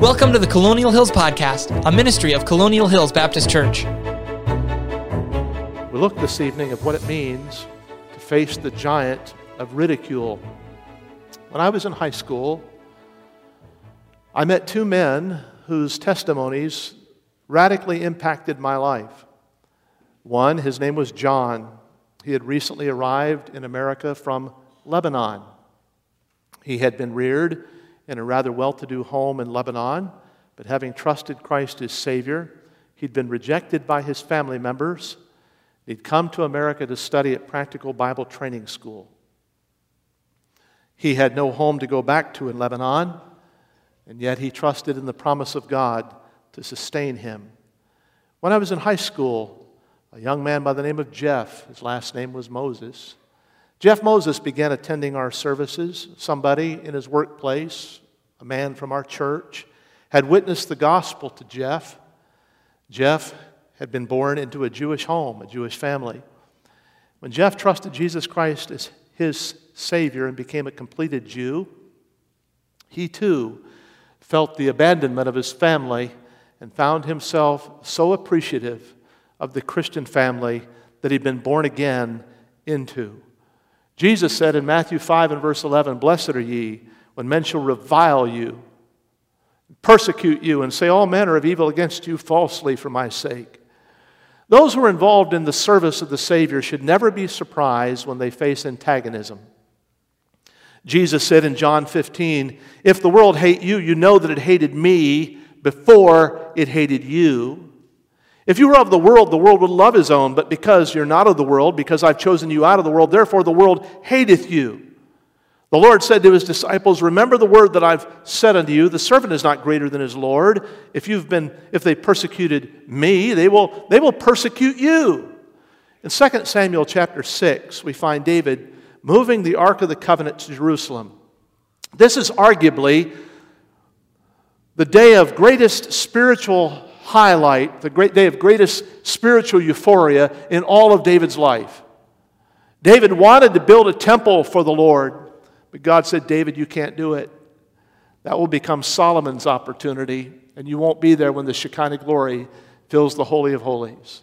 Welcome to the Colonial Hills Podcast, a ministry of Colonial Hills Baptist Church. We look this evening at what it means to face the giant of ridicule. When I was in high school, I met two men whose testimonies radically impacted my life. One, his name was John. He had recently arrived in America from Lebanon. He had been reared in a rather well to do home in Lebanon, but having trusted Christ as Savior, he'd been rejected by his family members. He'd come to America to study at Practical Bible Training School. He had no home to go back to in Lebanon, and yet he trusted in the promise of God to sustain him. When I was in high school, a young man by the name of Jeff, his last name was Moses, Jeff Moses began attending our services. Somebody in his workplace, a man from our church, had witnessed the gospel to Jeff. Jeff had been born into a Jewish home, a Jewish family. When Jeff trusted Jesus Christ as his Savior and became a completed Jew, he too felt the abandonment of his family and found himself so appreciative of the Christian family that he'd been born again into. Jesus said in Matthew 5 and verse 11, Blessed are ye when men shall revile you, persecute you, and say all manner of evil against you falsely for my sake. Those who are involved in the service of the Savior should never be surprised when they face antagonism. Jesus said in John 15, If the world hate you, you know that it hated me before it hated you. If you were of the world, the world would love his own, but because you're not of the world, because I've chosen you out of the world, therefore the world hateth you. The Lord said to his disciples, Remember the word that I've said unto you, the servant is not greater than his Lord. If you've been, if they persecuted me, they will, they will persecute you. In 2 Samuel chapter 6, we find David moving the Ark of the Covenant to Jerusalem. This is arguably the day of greatest spiritual highlight, the great day of greatest spiritual euphoria in all of David's life. David wanted to build a temple for the Lord, but God said, David, you can't do it. That will become Solomon's opportunity, and you won't be there when the Shekinah glory fills the Holy of Holies.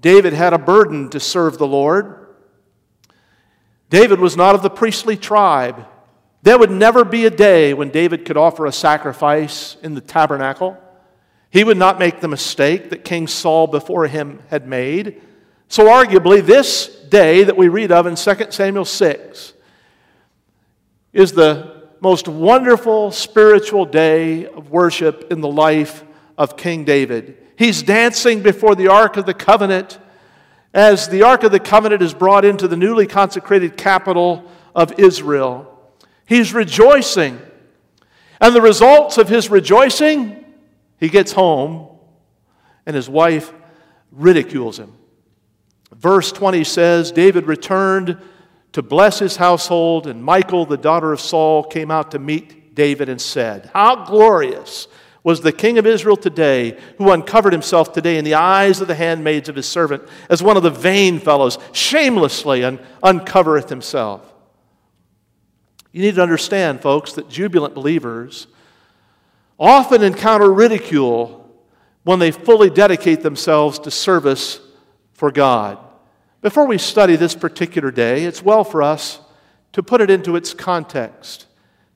David had a burden to serve the Lord. David was not of the priestly tribe. There would never be a day when David could offer a sacrifice in the tabernacle. He would not make the mistake that King Saul before him had made. So, arguably, this day that we read of in 2 Samuel 6 is the most wonderful spiritual day of worship in the life of King David. He's dancing before the Ark of the Covenant as the Ark of the Covenant is brought into the newly consecrated capital of Israel. He's rejoicing. And the results of his rejoicing he gets home, and his wife ridicules him. Verse 20 says David returned to bless his household, and Michal, the daughter of Saul, came out to meet David and said, How glorious was the king of Israel today, who uncovered himself today in the eyes of the handmaids of his servant, as one of the vain fellows shamelessly un- uncovereth himself. You need to understand, folks, that jubilant believers often encounter ridicule when they fully dedicate themselves to service for God. Before we study this particular day, it's well for us to put it into its context,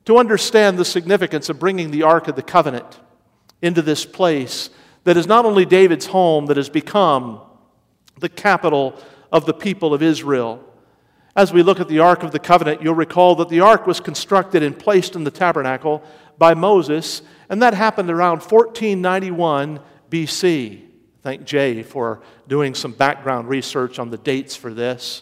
to understand the significance of bringing the Ark of the Covenant into this place that is not only David's home, that has become the capital of the people of Israel. As we look at the Ark of the Covenant, you'll recall that the Ark was constructed and placed in the tabernacle by Moses and that happened around 1491 BC. Thank Jay for doing some background research on the dates for this.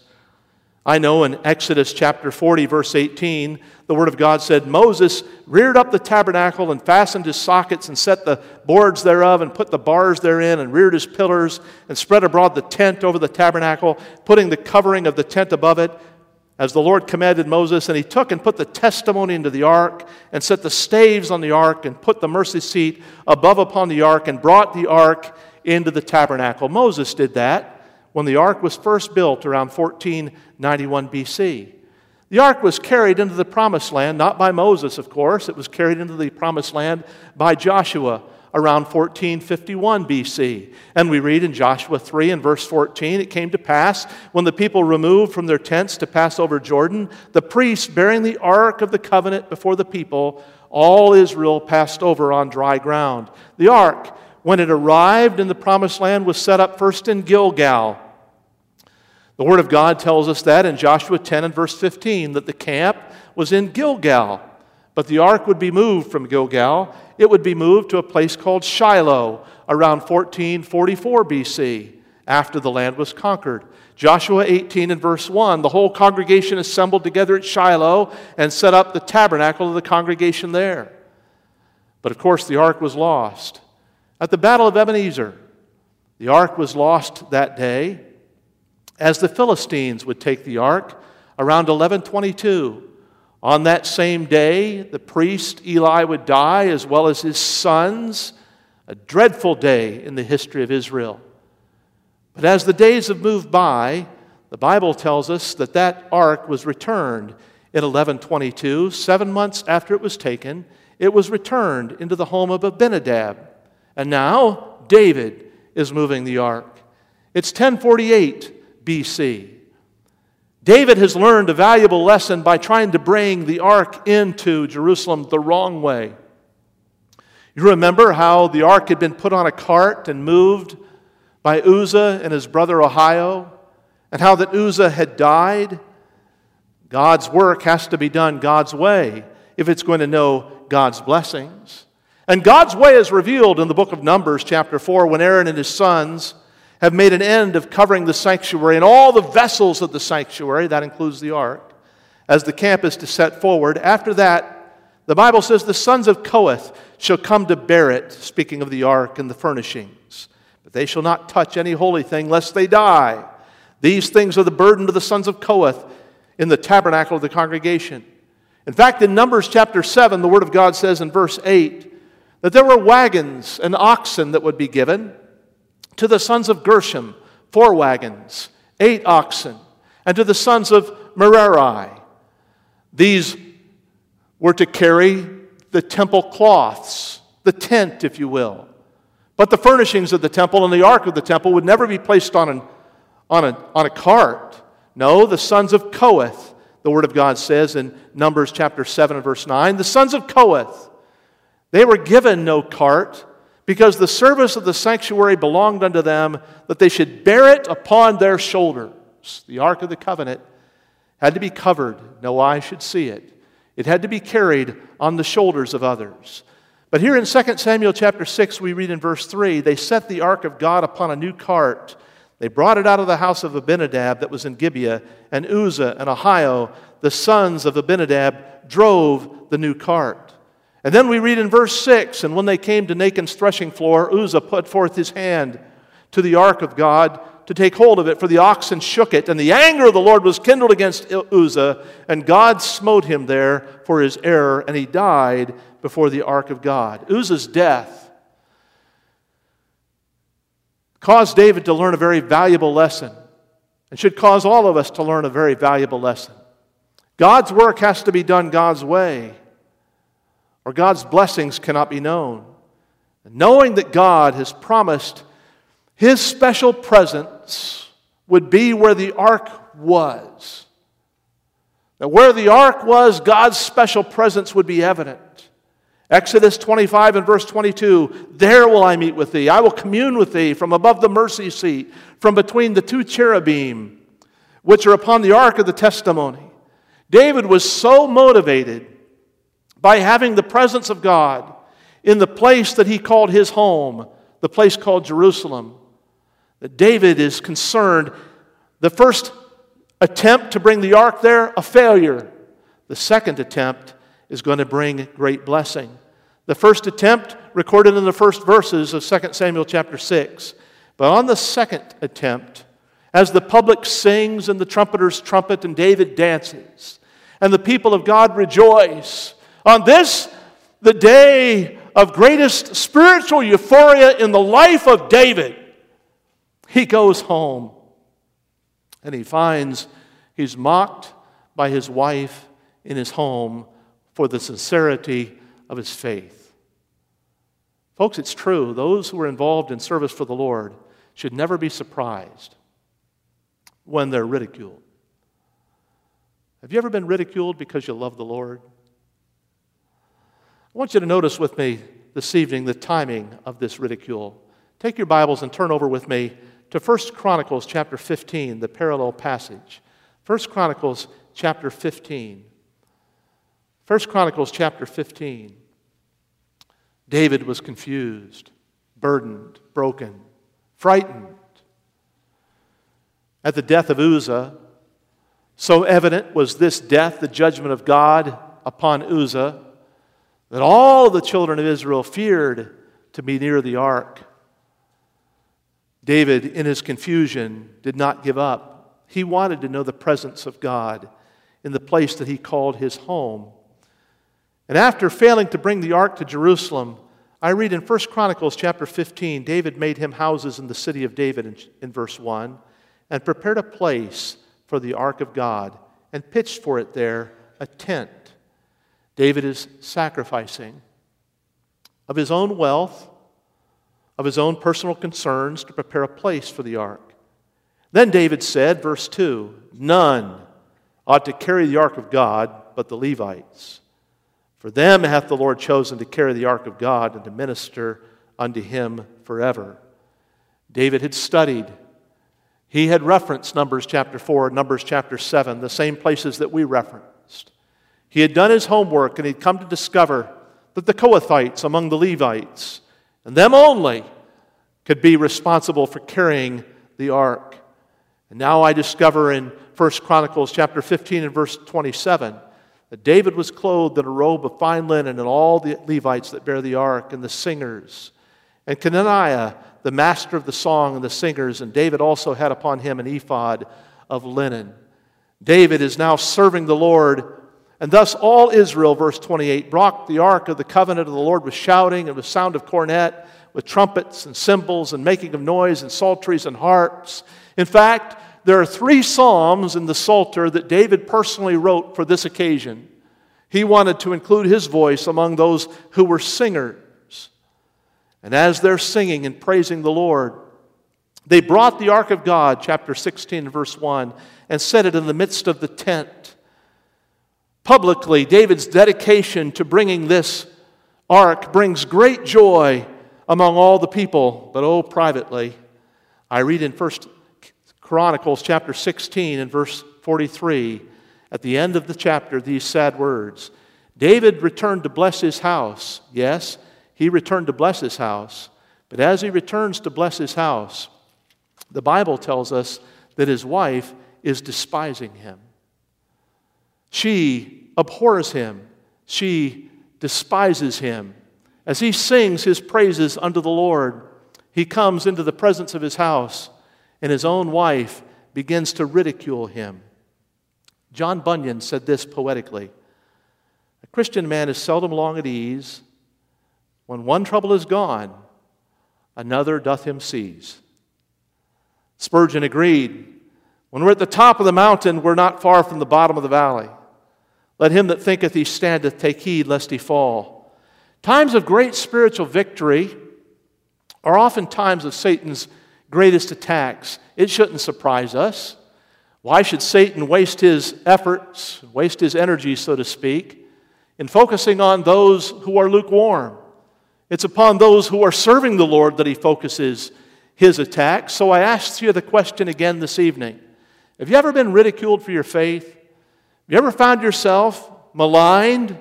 I know in Exodus chapter 40, verse 18, the Word of God said, Moses reared up the tabernacle and fastened his sockets and set the boards thereof and put the bars therein and reared his pillars and spread abroad the tent over the tabernacle, putting the covering of the tent above it as the Lord commanded Moses, and he took and put the testimony into the ark, and set the staves on the ark, and put the mercy seat above upon the ark, and brought the ark into the tabernacle. Moses did that when the ark was first built around 1491 BC. The ark was carried into the promised land, not by Moses, of course. It was carried into the promised land by Joshua around 1451 BC. And we read in Joshua 3 and verse 14 it came to pass when the people removed from their tents to pass over Jordan, the priests bearing the ark of the covenant before the people, all Israel passed over on dry ground. The ark, when it arrived in the promised land, was set up first in Gilgal the Word of God tells us that in Joshua 10 and verse 15 that the camp was in Gilgal, but the ark would be moved from Gilgal. It would be moved to a place called Shiloh around 1444 BC after the land was conquered. Joshua 18 and verse 1 the whole congregation assembled together at Shiloh and set up the tabernacle of the congregation there. But of course, the ark was lost. At the Battle of Ebenezer, the ark was lost that day as the Philistines would take the ark around 1122. On that same day, the priest Eli would die, as well as his sons. A dreadful day in the history of Israel. But as the days have moved by, the Bible tells us that that ark was returned in 1122. Seven months after it was taken, it was returned into the home of Abinadab. And now David is moving the ark. It's 1048 BC. David has learned a valuable lesson by trying to bring the ark into Jerusalem the wrong way. You remember how the ark had been put on a cart and moved by Uzzah and his brother Ahio, and how that Uzzah had died? God's work has to be done God's way if it's going to know God's blessings. And God's way is revealed in the book of Numbers, chapter 4, when Aaron and his sons have made an end of covering the sanctuary and all the vessels of the sanctuary, that includes the ark, as the camp is to set forward. After that, the Bible says the sons of Kohath shall come to bear it, speaking of the ark and the furnishings. But they shall not touch any holy thing lest they die. These things are the burden to the sons of Kohath in the tabernacle of the congregation. In fact, in Numbers chapter 7, the Word of God says in verse 8 that there were wagons and oxen that would be given to the sons of Gershom, four wagons, eight oxen. And to the sons of Merari, these were to carry the temple cloths, the tent, if you will. But the furnishings of the temple and the ark of the temple would never be placed on, an, on, a, on a cart. No, the sons of Kohath, the Word of God says in Numbers chapter 7 and verse 9, the sons of Kohath, they were given no cart, because the service of the sanctuary belonged unto them, that they should bear it upon their shoulders. The Ark of the Covenant had to be covered, no eye should see it. It had to be carried on the shoulders of others. But here in 2 Samuel chapter 6, we read in verse 3 they set the ark of God upon a new cart. They brought it out of the house of Abinadab that was in Gibeah, and Uzzah and Ahio, the sons of Abinadab, drove the new cart. And then we read in verse 6 And when they came to Nachon's threshing floor, Uzzah put forth his hand to the ark of God to take hold of it, for the oxen shook it. And the anger of the Lord was kindled against Uzzah, and God smote him there for his error, and he died before the ark of God. Uzzah's death caused David to learn a very valuable lesson, and should cause all of us to learn a very valuable lesson. God's work has to be done God's way or God's blessings cannot be known. knowing that God has promised his special presence would be where the ark was. That where the ark was, God's special presence would be evident. Exodus 25 and verse 22 There will I meet with thee. I will commune with thee from above the mercy seat, from between the two cherubim, which are upon the ark of the testimony. David was so motivated by having the presence of God in the place that he called his home, the place called Jerusalem. That David is concerned. The first attempt to bring the ark there, a failure. The second attempt is going to bring great blessing. The first attempt recorded in the first verses of 2 Samuel chapter 6. But on the second attempt, as the public sings and the trumpeters trumpet and David dances, and the people of God rejoice, on this, the day of greatest spiritual euphoria in the life of David, he goes home and he finds he's mocked by his wife in his home for the sincerity of his faith. Folks, it's true. Those who are involved in service for the Lord should never be surprised when they're ridiculed. Have you ever been ridiculed because you love the Lord? I want you to notice with me this evening the timing of this ridicule. Take your Bibles and turn over with me to 1 Chronicles chapter 15, the parallel passage. 1 Chronicles chapter 15. 1 Chronicles chapter 15. David was confused, burdened, broken, frightened. At the death of Uzzah, so evident was this death, the judgment of God upon Uzzah, that all the children of Israel feared to be near the ark. David, in his confusion, did not give up. He wanted to know the presence of God in the place that he called his home. And after failing to bring the ark to Jerusalem, I read in 1 Chronicles chapter 15, David made him houses in the city of David in, in verse 1 and prepared a place for the ark of God and pitched for it there a tent. David is sacrificing of his own wealth, of his own personal concerns to prepare a place for the ark. Then David said, verse 2 None ought to carry the ark of God but the Levites. For them hath the Lord chosen to carry the ark of God and to minister unto him forever. David had studied. He had referenced Numbers chapter 4, Numbers chapter 7, the same places that we referenced. He had done his homework and he'd come to discover that the Kohathites among the Levites, and them only, could be responsible for carrying the ark. And now I discover in 1 Chronicles chapter 15 and verse 27 that David was clothed in a robe of fine linen, and all the Levites that bear the ark, and the singers. And Kenaniah, the master of the song, and the singers, and David also had upon him an ephod of linen. David is now serving the Lord. And thus all Israel, verse 28, brought the ark of the covenant of the Lord with shouting and with sound of cornet, with trumpets and cymbals and making of noise and psalteries and harps. In fact, there are three psalms in the Psalter that David personally wrote for this occasion. He wanted to include his voice among those who were singers. And as they're singing and praising the Lord, they brought the ark of God, chapter 16, verse 1, and set it in the midst of the tent. Publicly, David's dedication to bringing this ark brings great joy among all the people, but oh, privately. I read in 1 Chronicles chapter 16 and verse 43, at the end of the chapter, these sad words David returned to bless his house. Yes, he returned to bless his house. But as he returns to bless his house, the Bible tells us that his wife is despising him. She abhors him. She despises him. As he sings his praises unto the Lord, he comes into the presence of his house and his own wife begins to ridicule him. John Bunyan said this poetically A Christian man is seldom long at ease. When one trouble is gone, another doth him seize. Spurgeon agreed. When we're at the top of the mountain, we're not far from the bottom of the valley. Let him that thinketh he standeth take heed lest he fall. Times of great spiritual victory are often times of Satan's greatest attacks. It shouldn't surprise us. Why should Satan waste his efforts, waste his energy, so to speak, in focusing on those who are lukewarm? It's upon those who are serving the Lord that he focuses his attacks. So I ask you the question again this evening Have you ever been ridiculed for your faith? You ever found yourself maligned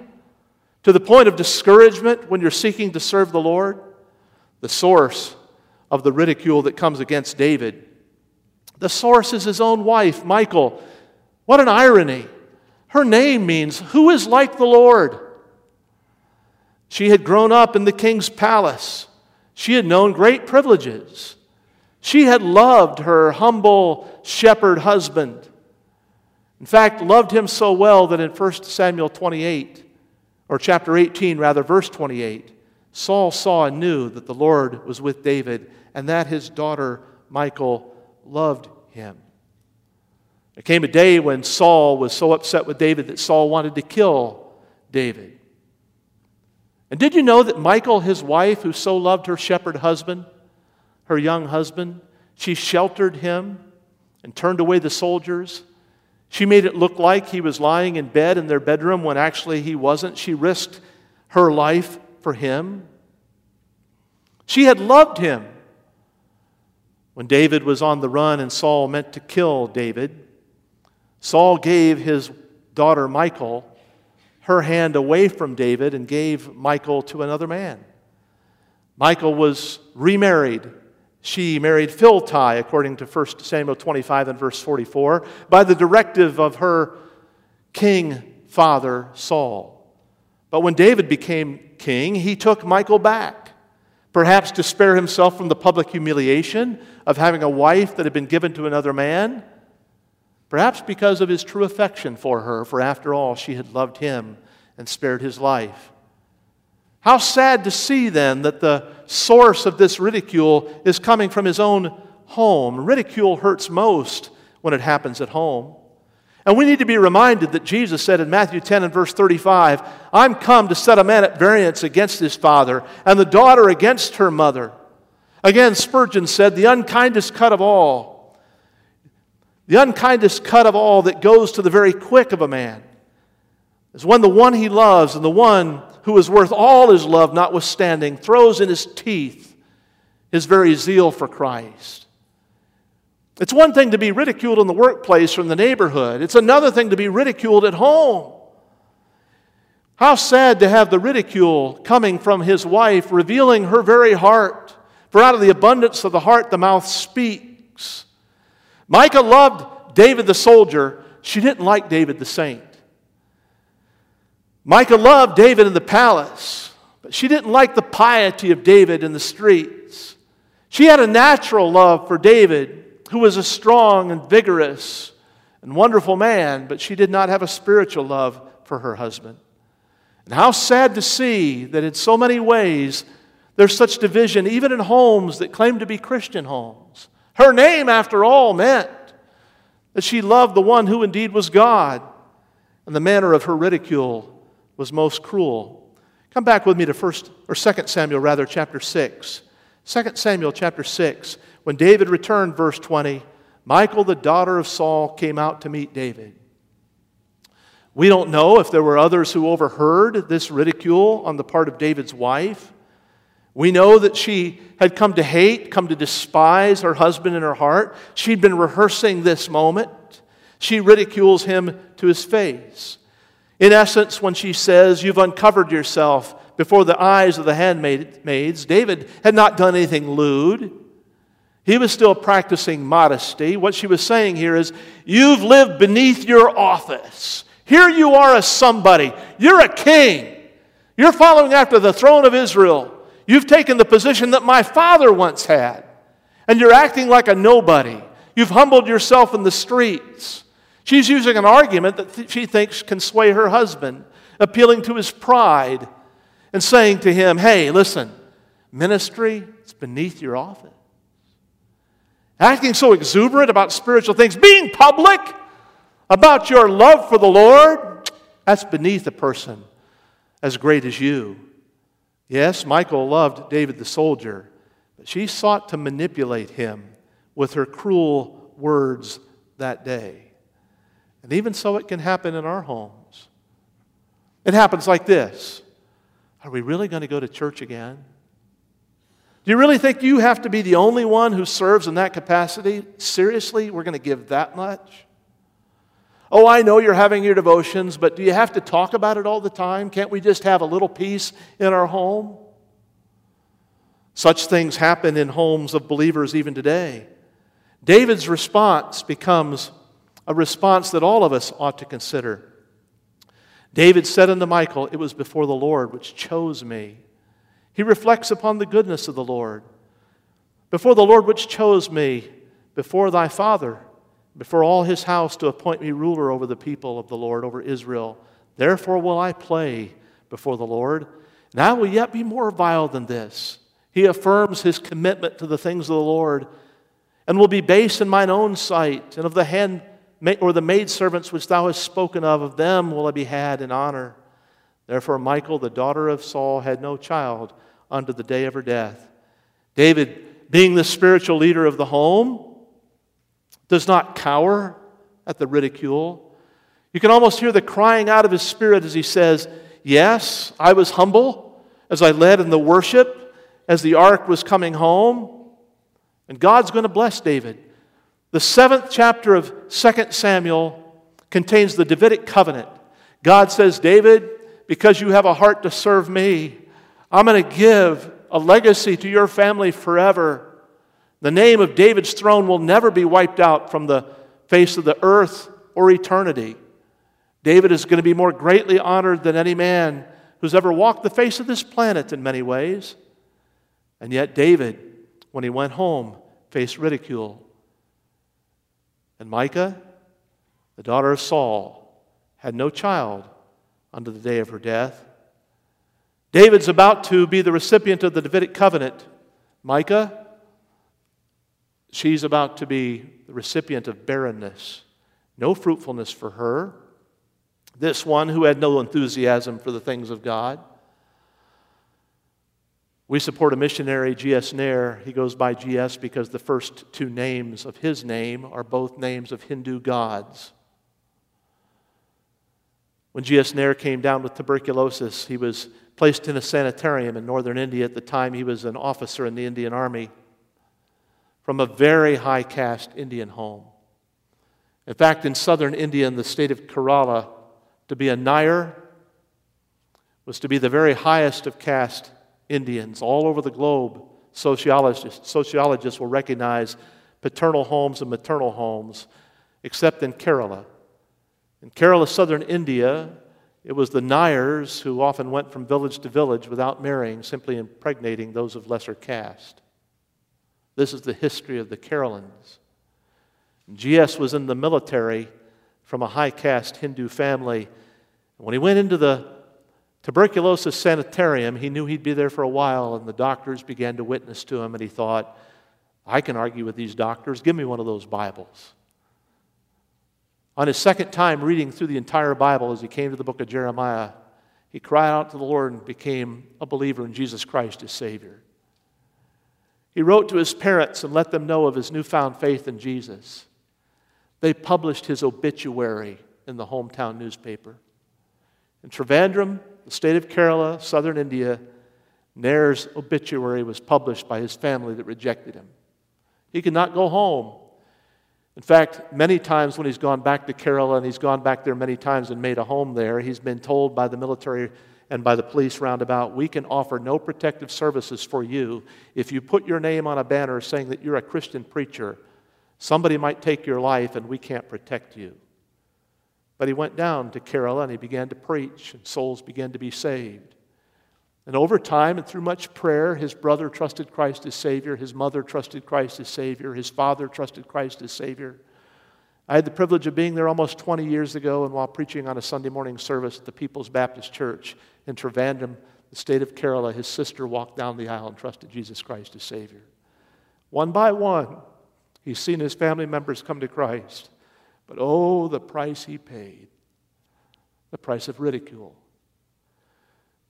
to the point of discouragement when you're seeking to serve the Lord? The source of the ridicule that comes against David. The source is his own wife, Michal. What an irony. Her name means, Who is like the Lord? She had grown up in the king's palace. She had known great privileges. She had loved her humble shepherd husband. In fact, loved him so well that in 1 Samuel 28, or chapter 18, rather, verse 28, Saul saw and knew that the Lord was with David and that his daughter Michal loved him. There came a day when Saul was so upset with David that Saul wanted to kill David. And did you know that Michal, his wife, who so loved her shepherd husband, her young husband, she sheltered him and turned away the soldiers? She made it look like he was lying in bed in their bedroom when actually he wasn't. She risked her life for him. She had loved him. When David was on the run and Saul meant to kill David, Saul gave his daughter Michal her hand away from David and gave Michal to another man. Michal was remarried. She married Phalti, according to 1 Samuel 25 and verse 44, by the directive of her king father Saul. But when David became king, he took Michal back, perhaps to spare himself from the public humiliation of having a wife that had been given to another man. Perhaps because of his true affection for her, for after all, she had loved him and spared his life. How sad to see then that the source of this ridicule is coming from his own home. Ridicule hurts most when it happens at home. And we need to be reminded that Jesus said in Matthew 10 and verse 35, I'm come to set a man at variance against his father, and the daughter against her mother. Again, Spurgeon said, The unkindest cut of all the unkindest cut of all that goes to the very quick of a man is when the one he loves and the one who is worth all his love, notwithstanding, throws in his teeth his very zeal for Christ. It's one thing to be ridiculed in the workplace or in the neighborhood, it's another thing to be ridiculed at home. How sad to have the ridicule coming from his wife, revealing her very heart. For out of the abundance of the heart, the mouth speaks. Michal loved David the soldier. She didn't like David the saint. Michal loved David in the palace, but she didn't like the piety of David in the streets. She had a natural love for David, who was a strong and vigorous and wonderful man, but she did not have a spiritual love for her husband. And how sad to see that in so many ways there's such division, even in homes that claim to be Christian homes. Her name, after all, meant that she loved the one who indeed was God, and the manner of her ridicule was most cruel. Come back with me to first or second Samuel rather chapter 6. 2 Samuel chapter 6. When David returned verse 20, Michal the daughter of Saul came out to meet David. We don't know if there were others who overheard this ridicule on the part of David's wife. We know that she had come to hate, come to despise her husband in her heart. She'd been rehearsing this moment. She ridicules him to his face. In essence, when she says, You've uncovered yourself before the eyes of the handmaids, David had not done anything lewd. He was still practicing modesty. What she was saying here is, You've lived beneath your office. Here you are a somebody. You're a king. You're following after the throne of Israel. You've taken the position that my father once had, and you're acting like a nobody. You've humbled yourself in the streets. She's using an argument that th- she thinks can sway her husband, appealing to his pride and saying to him, Hey, listen, ministry is beneath your office. Acting so exuberant about spiritual things, being public about your love for the Lord, that's beneath a person as great as you. Yes, Michal loved David the soldier, but she sought to manipulate him with her cruel words that day. And even so, it can happen in our homes. It happens like this Are we really going to go to church again? Do you really think you have to be the only one who serves in that capacity? Seriously, we're going to give that much? Oh, I know you're having your devotions, but do you have to talk about it all the time? Can't we just have a little peace in our home? Such things happen in homes of believers even today. David's response becomes a response that all of us ought to consider. David said unto Michal, It was before the Lord which chose me. He reflects upon the goodness of the Lord. Before the Lord which chose me, before thy father before all his house to appoint me ruler over the people of the Lord, over Israel. Therefore will I play before the Lord, and I will yet be more vile than this. He affirms his commitment to the things of the Lord, and will be base in mine own sight, and of the or the maidservants which thou hast spoken of, of them will I be had in honor. Therefore, Michal, the daughter of Saul, had no child unto the day of her death. David, being the spiritual leader of the home, does not cower at the ridicule. You can almost hear the crying out of his spirit as he says, Yes, I was humble as I led in the worship, as the ark was coming home. And God's going to bless David. The seventh chapter of 2 Samuel contains the Davidic covenant. God says, David, because you have a heart to serve me, I'm going to give a legacy to your family forever. The name of David's throne will never be wiped out from the face of the earth or eternity. David is going to be more greatly honored than any man who's ever walked the face of this planet in many ways. And yet, David, when he went home, faced ridicule. And Michal, the daughter of Saul, had no child unto the day of her death. David's about to be the recipient of the Davidic covenant. Michal, she's about to be the recipient of barrenness. No fruitfulness for her. This one who had no enthusiasm for the things of God. We support a missionary, G.S. Nair. He goes by G.S. because the first two names of his name are both names of Hindu gods. When G.S. Nair came down with tuberculosis, he was placed in a sanitarium in northern India. At the time, he was an officer in the Indian Army from a very high caste Indian home. In fact, in southern India, in the state of Kerala, to be a Nair was to be the very highest of caste Indians. All over the globe, sociologists, sociologists will recognize paternal homes and maternal homes, except in Kerala. In Kerala, southern India, it was the Nairs who often went from village to village without marrying, simply impregnating those of lesser caste. This is the history of the Keralans. G.S. was in the military from a high caste Hindu family. When he went into the tuberculosis sanitarium, he knew he'd be there for a while, and the doctors began to witness to him, and he thought, I can argue with these doctors. Give me one of those Bibles. On his second time reading through the entire Bible as he came to the book of Jeremiah, he cried out to the Lord and became a believer in Jesus Christ as Savior. He wrote to his parents and let them know of his newfound faith in Jesus. They published his obituary in the hometown newspaper. In Trivandrum, the state of Kerala, southern India, Nair's obituary was published by his family that rejected him. He could not go home in fact, many times when he's gone back to Kerala, and he's gone back there many times and made a home there, he's been told by the military and by the police roundabout, we can offer no protective services for you. If you put your name on a banner saying that you're a Christian preacher, somebody might take your life and we can't protect you. But he went down to Kerala and he began to preach, and souls began to be saved. And over time and through much prayer, his brother trusted Christ as Savior, his mother trusted Christ as Savior, his father trusted Christ as Savior. I had the privilege of being there almost 20 years ago, and while preaching on a Sunday morning service at the People's Baptist Church in Trivandrum, the state of Kerala, his sister walked down the aisle and trusted Jesus Christ as Savior. One by one, he's seen his family members come to Christ. But oh, the price he paid the price of ridicule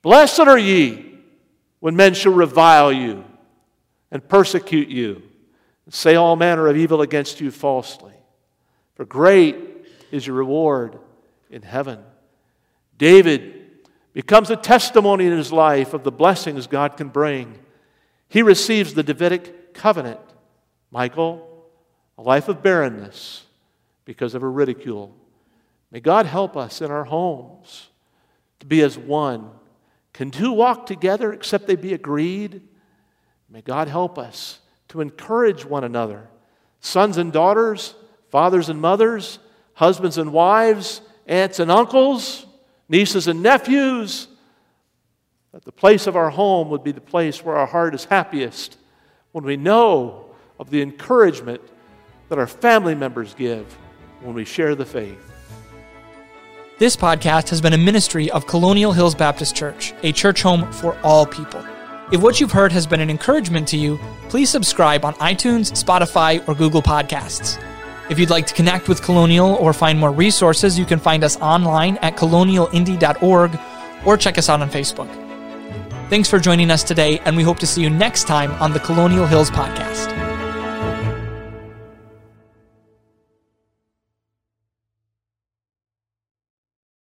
Blessed are ye when men shall revile you and persecute you and say all manner of evil against you falsely. For great is your reward in heaven. David becomes a testimony in his life of the blessings God can bring. He receives the Davidic covenant. Michal, a life of barrenness because of her ridicule. May God help us in our homes to be as one can two walk together except they be agreed? May God help us to encourage one another. Sons and daughters, fathers and mothers, husbands and wives, aunts and uncles, nieces and nephews. That the place of our home would be the place where our heart is happiest when we know of the encouragement that our family members give when we share the faith. This podcast has been a ministry of Colonial Hills Baptist Church, a church home for all people. If what you've heard has been an encouragement to you, please subscribe on iTunes, Spotify, or Google Podcasts. If you'd like to connect with Colonial or find more resources, you can find us online at colonialindy.org or check us out on Facebook. Thanks for joining us today, and we hope to see you next time on the Colonial Hills Podcast.